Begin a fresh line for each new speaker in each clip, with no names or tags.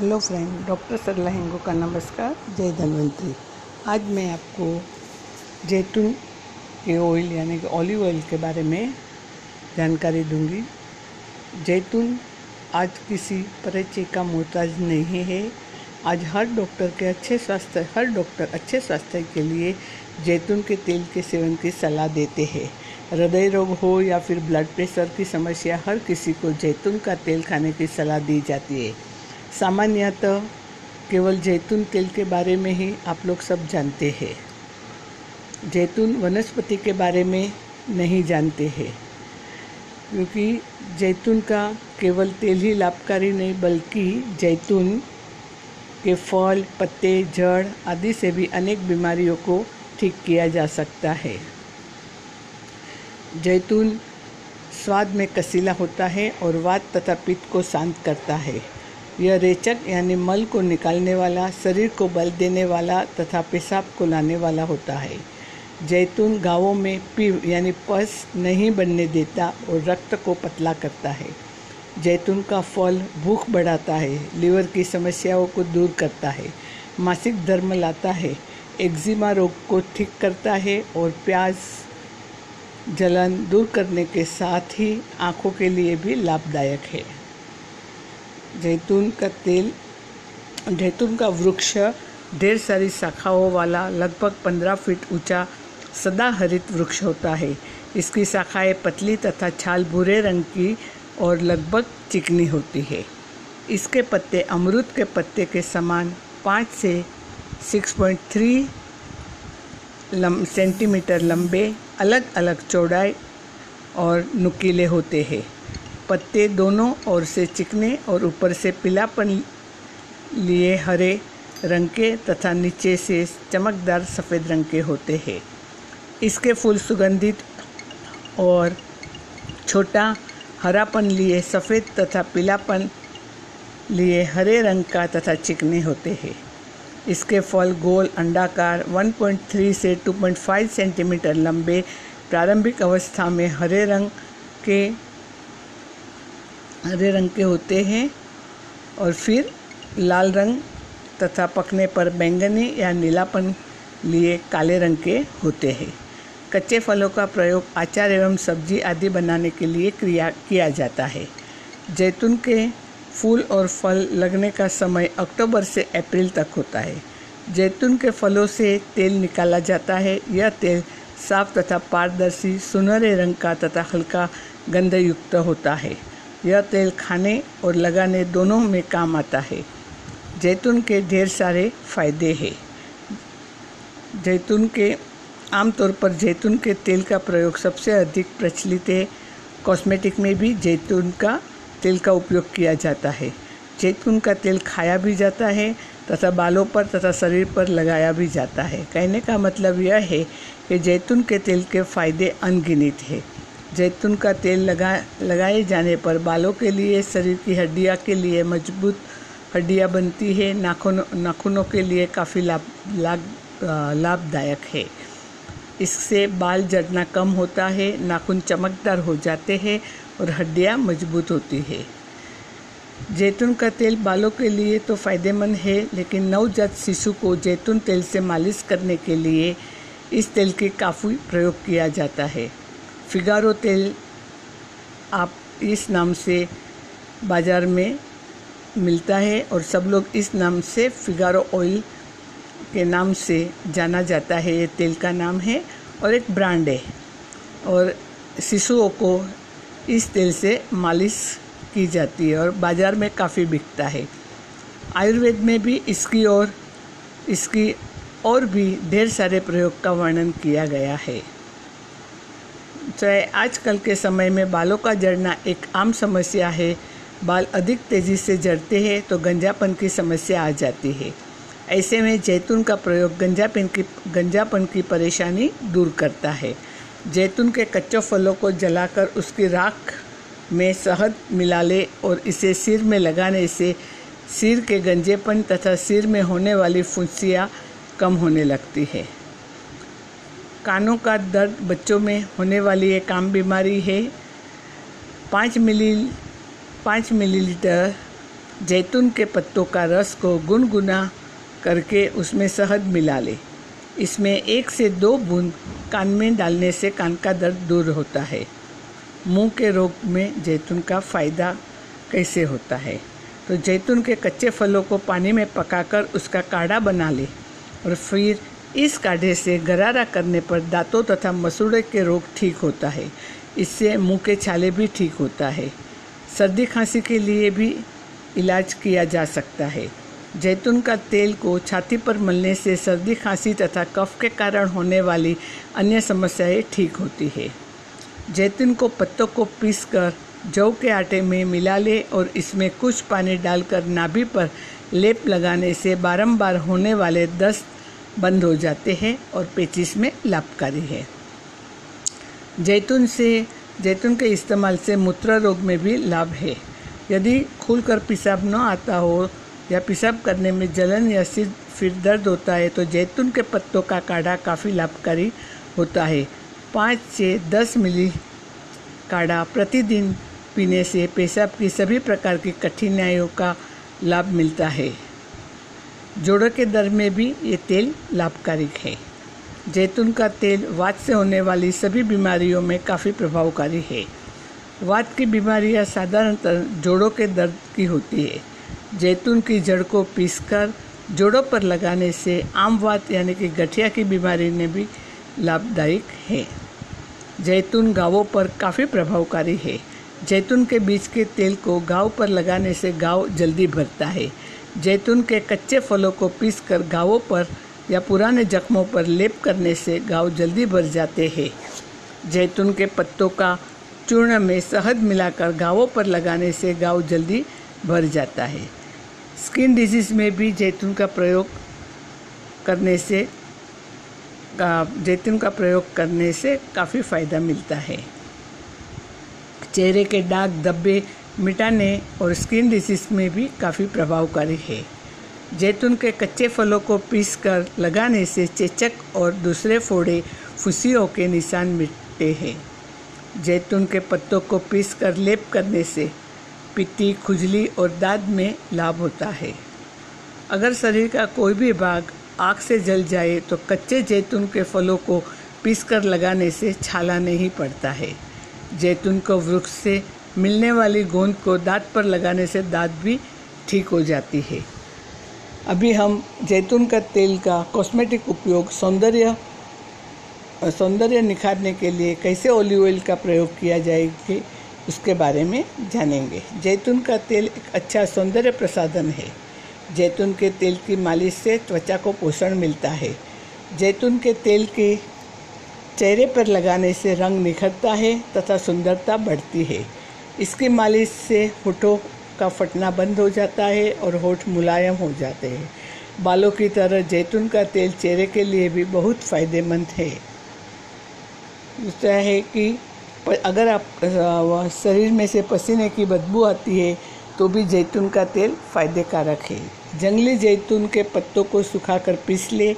Hello friend, doctor Sarla Hengo का नमस्कार, जय धन्वंतरी। आज मैं आपको जैतून के ऑयल यानी कि ऑलिव ऑयल के बारे में जानकारी दूँगी। जैतून आज किसी परिचय का मोहताज नहीं है। आज हर डॉक्टर के अच्छे स्वास्थ्य, हर डॉक्टर अच्छे स्वास्थ्य के लिए जैतून के तेल के सेवन की सलाह देते हैं। हृदय रोग हो या फिर ब्लड प्रेशर की समस्या, हर किसी को जैतून का तेल खाने की सलाह दी जाती है। सामान्यतः केवल जैतून तेल के बारे में ही आप लोग सब जानते हैं। जैतून वनस्पति के बारे में नहीं जानते हैं, क्योंकि जैतून का केवल तेल ही लाभकारी नहीं, बल्कि जैतून के फल, पत्ते, जड़ आदि से भी अनेक बीमारियों को ठीक किया जा सकता है। जैतून स्वाद में कसीला होता है और वात तथा पित्त को शांत करता है। यह रेचक यानी मल को निकालने वाला, शरीर को बल देने वाला तथा पेशाब को लाने वाला होता है। जैतून गाँवों में पीव यानी पस नहीं बनने देता और रक्त को पतला करता है। जैतून का फल भूख बढ़ाता है, लीवर की समस्याओं को दूर करता है, मासिक धर्म लाता है, एक्जिमा रोग को ठीक करता है और प्याज जलन दूर करने के साथ ही आँखों के लिए भी लाभदायक है। जैतून का तेल, जैतून का वृक्ष, ढेर सारी शाखाओं वाला लगभग पंद्रह फीट ऊँचा सदा हरित वृक्ष होता है। इसकी शाखाएँ पतली तथा छाल भूरे रंग की और लगभग चिकनी होती है। इसके पत्ते अमरूद के पत्ते के समान पाँच से सिक्स पॉइंट थ्री लम, सेंटीमीटर लंबे अलग अलग चौड़ाई और नुकीले होते हैं। पत्ते दोनों ओर से चिकने और ऊपर से पीलापन लिए हरे रंग के तथा नीचे से चमकदार सफ़ेद रंग के होते हैं। इसके फूल सुगंधित और छोटा हरापन लिए सफ़ेद तथा पीलापन लिए हरे रंग का तथा चिकने होते हैं। इसके फल गोल, अंडाकार 1.3 से 2.5 सेंटीमीटर लंबे प्रारंभिक अवस्था में हरे रंग के हरे रंग के होते हैं और फिर लाल रंग तथा पकने पर बैंगनी या नीलापन लिए काले रंग के होते हैं। कच्चे फलों का प्रयोग आचार एवं सब्ज़ी आदि बनाने के लिए क्रिया, किया जाता है। जैतून के फूल और फल लगने का समय अक्टूबर से अप्रैल तक होता है। जैतून के फलों से तेल निकाला जाता है। यह तेल साफ़ तथा पारदर्शी, सुनहरे रंग का तथा हल्का गंधयुक्त होता है। यह तेल खाने और लगाने दोनों में काम आता है। जैतून के ढेर सारे फ़ायदे हैं। जैतून के, आमतौर पर जैतून के तेल का प्रयोग सबसे अधिक प्रचलित है। कॉस्मेटिक में भी जैतून का तेल का उपयोग किया जाता है। जैतून का तेल खाया भी जाता है तथा बालों पर तथा शरीर पर लगाया भी जाता है। कहने का मतलब यह है कि जैतून के तेल के फ़ायदे अनगिनित हैं। जैतून का तेल लगा, लगाए जाने पर बालों के लिए, शरीर की हड्डियाँ के लिए मज़बूत हड्डियाँ बनती है। नाखूनों नाखूनों के लिए काफ़ी लाभ लाभ लाभदायक है। इससे बाल जड़ना कम होता है, नाखून चमकदार हो जाते हैं और हड्डियाँ मज़बूत होती है। जैतून का तेल बालों के लिए तो फ़ायदेमंद है, लेकिन नवजात शिशु को जैतून तेल से मालिश करने के लिए इस तेल के काफ़ी प्रयोग किया जाता है। फिगारो तेल, आप इस नाम से बाज़ार में मिलता है और सब लोग इस नाम से फिगारो ऑयल के नाम से जाना जाता है। ये तेल का नाम है और एक ब्रांड है। और शिशुओं को इस तेल से मालिश की जाती है और बाज़ार में काफ़ी बिकता है। आयुर्वेद में भी इसकी और इसकी और भी ढेर सारे प्रयोग का वर्णन किया गया है। चाहे आजकल के समय में बालों का जड़ना एक आम समस्या है। बाल अधिक तेज़ी से जड़ते हैं तो गंजापन की समस्या आ जाती है। ऐसे में जैतून का प्रयोग गंजापन की गंजापन की परेशानी दूर करता है। जैतून के कच्चे फलों को जलाकर उसकी राख में शहद मिला ले और इसे सिर में लगाने से सिर के गंजेपन तथा सिर में होने वाली फुंसियाँ कम होने लगती है। कानों का दर्द बच्चों में होने वाली एक आम बीमारी है। पाँच मिली, पाँच मिलीलीटर जैतून के पत्तों का रस को गुनगुना करके उसमें शहद मिला ले। इसमें एक से दो बूंद कान में डालने से कान का दर्द दूर होता है। मुँह के रोग में जैतून का फ़ायदा कैसे होता है? तो जैतून के कच्चे फलों को पानी में पकाकर उसका काढ़ा बना ले और फिर इस काढ़े से गरारा करने पर दांतों तथा मसूड़े के रोग ठीक होता है। इससे मुँह के छाले भी ठीक होता है। सर्दी खांसी के लिए भी इलाज किया जा सकता है। जैतून का तेल को छाती पर मलने से सर्दी खांसी तथा कफ के कारण होने वाली अन्य समस्याएँ ठीक होती है। जैतून को पत्तों को पीसकर जौ के आटे में मिला ले और इसमें कुछ पानी डालकर नाभि पर लेप लगाने से बारंबार होने वाले दस्त बंद हो जाते हैं और पेचिस में लाभकारी है। जैतून से, जैतून के इस्तेमाल से मूत्र रोग में भी लाभ है। यदि खुलकर पेशाब न आता हो या पेशाब करने में जलन या सिर, फिर दर्द होता है तो जैतून के पत्तों का काढ़ा काफ़ी लाभकारी होता है। पाँच से दस मिली काढ़ा प्रतिदिन पीने से पेशाब की सभी प्रकार की कठिनाइयों का लाभ मिलता है। जोड़ों के दर्द में भी ये तेल लाभकारी है। जैतून का तेल वात से होने वाली सभी बीमारियों में काफ़ी प्रभावकारी है। वात की बीमारियाँ साधारणतः जोड़ों के दर्द की होती है। जैतून की जड़ को पीसकर जोड़ों पर लगाने से आम वात यानी कि गठिया की बीमारी ने भी लाभदायक है। जैतून गावों पर काफ़ी प्रभावकारी है। जैतून के बीज के तेल को गाव पर लगाने से गाव जल्दी भरता है। जैतून के कच्चे फलों को पीसकर गावों पर या पुराने जख्मों पर लेप करने से गाव जल्दी भर जाते हैं। जैतून के पत्तों का चूर्ण में शहद मिलाकर गावों पर लगाने से गाव जल्दी भर जाता है। स्किन डिज़ीज़ में भी जैतून का प्रयोग करने से जैतून का प्रयोग करने से काफ़ी फ़ायदा मिलता है। चेहरे के दाग धब्बे मिटाने और स्किन डिज़ीज़ में भी काफ़ी प्रभावकारी है। जैतून के कच्चे फलों को पीसकर लगाने से चेचक और दूसरे फोड़े फुसियों के निशान मिटते हैं। जैतून के पत्तों को पीसकर लेप करने से पिट्टी खुजली और दाद में लाभ होता है। अगर शरीर का कोई भी भाग आग से जल जाए तो कच्चे जैतून के फलों को पीसकर लगाने से छाला नहीं पड़ता है। जैतून को वृक्ष से मिलने वाली गोंद को दांत पर लगाने से दांत भी ठीक हो जाती है। अभी हम जैतून का तेल का कॉस्मेटिक उपयोग सौंदर्य सौंदर्य निखारने के लिए कैसे ओलिव ऑयल का प्रयोग किया जाएगा, उसके बारे में जानेंगे। जैतून का तेल एक अच्छा सौंदर्य प्रसाधन है। जैतून के तेल की मालिश से त्वचा को पोषण मिलता है। जैतून के तेल के चेहरे पर लगाने से रंग निखरता है तथा सुंदरता बढ़ती है। इसकी मालिश से होठों का फटना बंद हो जाता है और होठ मुलायम हो जाते हैं। बालों की तरह जैतून का तेल चेहरे के लिए भी बहुत फ़ायदेमंद है। दूसरा है कि अगर आप शरीर में से पसीने की बदबू आती है तो भी जैतून का तेल फ़ायदे कारक है। जंगली जैतून के पत्तों को सुखाकर पीस ले।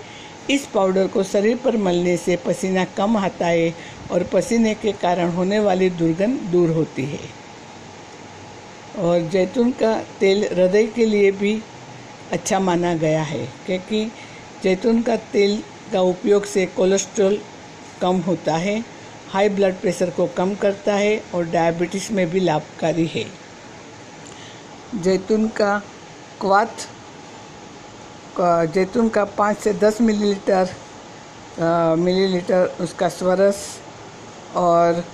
इस पाउडर को शरीर पर मलने से पसीना कम आता है और पसीने के कारण होने वाली दुर्गंध दूर होती है। और जैतून का तेल हृदय के लिए भी अच्छा माना गया है, क्योंकि जैतून का तेल का उपयोग से कोलेस्ट्रॉल कम होता है, हाई ब्लड प्रेशर को कम करता है और डायबिटीज़ में भी लाभकारी है। जैतून का क्वाथ जैतून का पाँच से दस मिलीलीटर मिलीलीटर उसका स्वरस और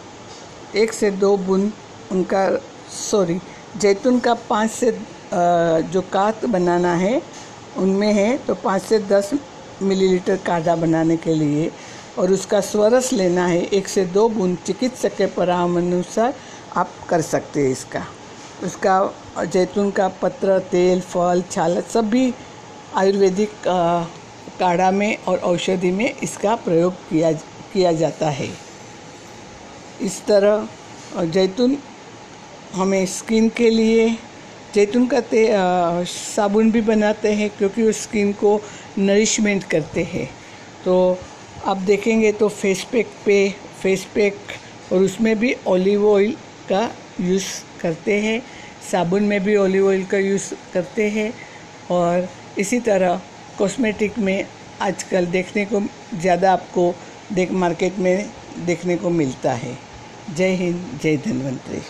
एक से दो बूंद उनका, सॉरी जैतून का पाँच से जो कात बनाना है, उनमें है तो पाँच से दस मिलीलीटर काढ़ा बनाने के लिए। और उसका स्वरस लेना है, एक से दो बूंद चिकित्सक के परामर्शानुसार आप कर सकते हैं इसका। उसका जैतून का पत्र, तेल, फल छाल सब भी आयुर्वेदिक काढ़ा में और औषधि में इसका प्रयोग किया किया जाता है। इस तरह जैतून हमें स्किन के लिए जैतून का ते साबुन भी बनाते हैं क्योंकि वो स्किन को नरिशमेंट करते हैं। तो आप देखेंगे तो फेस पैक पे फेस पैक और उसमें भी ऑलिव ऑयल का यूज़ करते हैं। साबुन में भी ऑलिव ऑयल का यूज़ करते हैं और इसी तरह कॉस्मेटिक में आजकल देखने को, ज़्यादा आपको देख मार्केट में देखने को मिलता है। जय हिंद, जय धन्वंतरी।